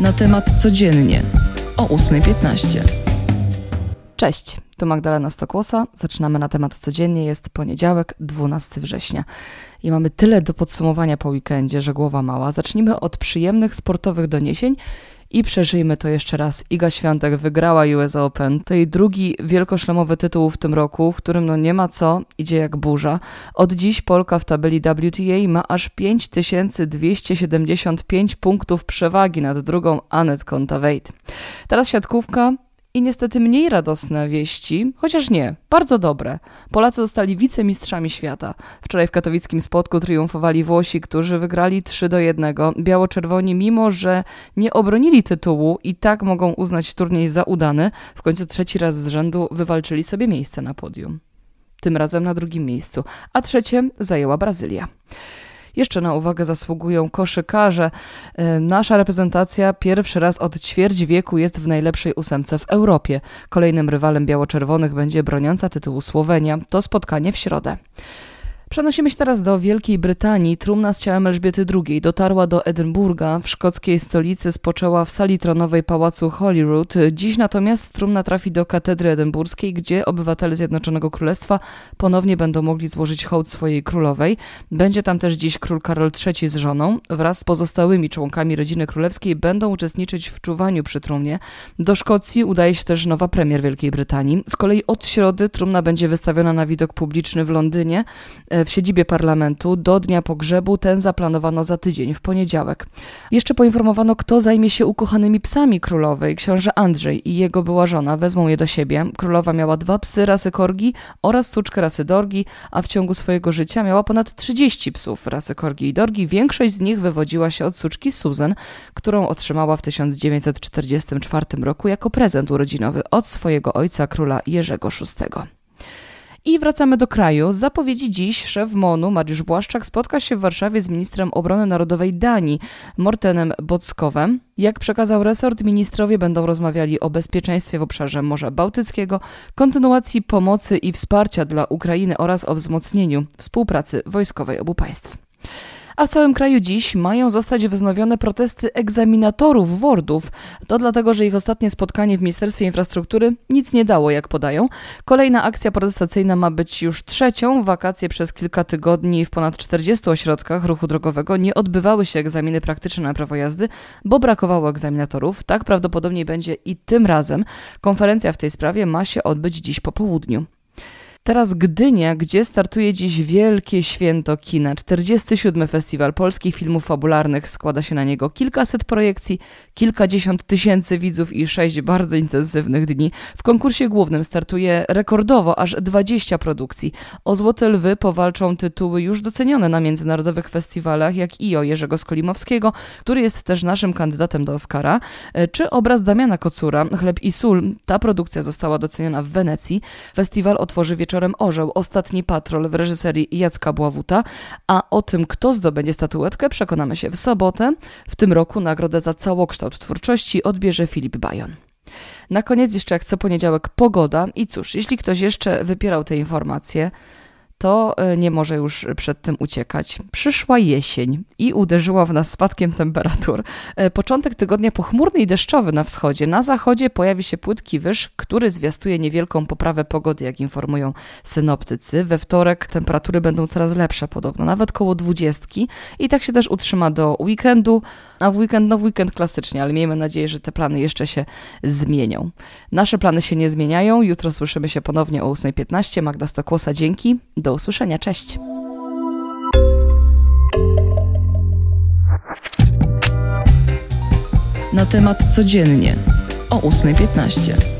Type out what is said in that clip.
Na temat codziennie o 8.15. Cześć, tu Magdalena Stokłosa. Zaczynamy na temat codziennie. Jest poniedziałek, 12 września. I mamy tyle do podsumowania po weekendzie, że głowa mała. Zacznijmy od przyjemnych sportowych doniesień i przeżyjmy to jeszcze raz. Iga Świątek wygrała US Open. To jej drugi wielkoszlemowy tytuł w tym roku, w którym no nie ma co, idzie jak burza. Od dziś Polka w tabeli WTA ma aż 5275 punktów przewagi nad drugą Anet Kontaveit. Teraz siatkówka i niestety mniej radosne wieści, chociaż nie, bardzo dobre. Polacy zostali wicemistrzami świata. Wczoraj w katowickim spotku triumfowali Włosi, którzy wygrali 3 do 1. Biało-czerwoni, mimo że nie obronili tytułu i tak mogą uznać turniej za udany, w końcu trzeci raz z rzędu wywalczyli sobie miejsce na podium. Tym razem na drugim miejscu, a trzecie zajęła Brazylia. Jeszcze na uwagę zasługują koszykarze. E, nasza reprezentacja pierwszy raz od ćwierć wieku jest w najlepszej ósemce w Europie. Kolejnym rywalem biało-czerwonych będzie broniąca tytułu Słowenia. To spotkanie w środę. Przenosimy się teraz do Wielkiej Brytanii. Trumna z ciałem Elżbiety II dotarła do Edynburga. W szkockiej stolicy spoczęła w sali tronowej pałacu Holyrood. Dziś natomiast trumna trafi do katedry edynburskiej, gdzie obywatele Zjednoczonego Królestwa ponownie będą mogli złożyć hołd swojej królowej. Będzie tam też dziś król Karol III z żoną. Wraz z pozostałymi członkami rodziny królewskiej będą uczestniczyć w czuwaniu przy trumnie. Do Szkocji udaje się też nowa premier Wielkiej Brytanii. Z kolei od środy trumna będzie wystawiona na widok publiczny w Londynie w siedzibie parlamentu do dnia pogrzebu. Ten zaplanowano za tydzień, w poniedziałek. Jeszcze poinformowano, kto zajmie się ukochanymi psami królowej. Książę Andrzej i jego była żona wezmą je do siebie. Królowa miała dwa psy rasy korgi oraz suczkę rasy dorgi, a w ciągu swojego życia miała ponad 30 psów rasy korgi i dorgi. Większość z nich wywodziła się od suczki Susan, którą otrzymała w 1944 roku jako prezent urodzinowy od swojego ojca króla Jerzego VI. I wracamy do kraju. Z zapowiedzi dziś szef MONU Mariusz Błaszczak spotka się w Warszawie z ministrem obrony narodowej Danii Mortenem Bockowem. Jak przekazał resort, ministrowie będą rozmawiali o bezpieczeństwie w obszarze Morza Bałtyckiego, kontynuacji pomocy i wsparcia dla Ukrainy oraz o wzmocnieniu współpracy wojskowej obu państw a w całym kraju dziś mają zostać wznowione protesty egzaminatorów WORDów. To dlatego, że ich ostatnie spotkanie w Ministerstwie Infrastruktury nic nie dało, jak podają. Kolejna akcja protestacyjna ma być już trzecią. Wakacje przez kilka tygodni w ponad 40 ośrodkach ruchu drogowego nie odbywały się egzaminy praktyczne na prawo jazdy, bo brakowało egzaminatorów. Tak prawdopodobnie będzie i tym razem. Konferencja w tej sprawie ma się odbyć dziś po południu. Teraz Gdynia, gdzie startuje dziś wielkie święto kina. 47. Festiwal Polskich Filmów Fabularnych. Składa się na niego kilkaset projekcji, kilkadziesiąt tysięcy widzów i sześć bardzo intensywnych dni. W konkursie głównym startuje rekordowo aż 20 produkcji. O Złote Lwy powalczą tytuły już docenione na międzynarodowych festiwalach, jak i o Jerzego Skolimowskiego, który jest też naszym kandydatem do Oscara, e, czy obraz Damiana Kocura, Chleb i sól. Ta produkcja została doceniona w Wenecji. Festiwal otworzy wieczór wieczorem Orzeł, Ostatni Patrol w reżyserii Jacka Bławuta, a o tym, kto zdobędzie statuetkę, przekonamy się w sobotę. W tym roku nagrodę za całokształt twórczości odbierze Filip Bajon. Na koniec jeszcze jak co poniedziałek pogoda i cóż, jeśli ktoś jeszcze wypierał te informacje, to e, nie może już przed tym uciekać. Przyszła jesień i uderzyła w nas spadkiem temperatur. E, początek tygodnia pochmurny i deszczowy na wschodzie. Na zachodzie pojawi się płytki wyż, który zwiastuje niewielką poprawę pogody, jak informują synoptycy. We wtorek temperatury będą coraz lepsze podobno, nawet koło dwudziestki i tak się też utrzyma do weekendu, a w weekend, no w weekend klasycznie, ale miejmy nadzieję, że te plany jeszcze się zmienią. Nasze plany się nie zmieniają. Jutro słyszymy się ponownie o 8.15. Magda Stokłosa, dzięki. Do usłyszenia. Cześć. Na temat codziennie o 8.15.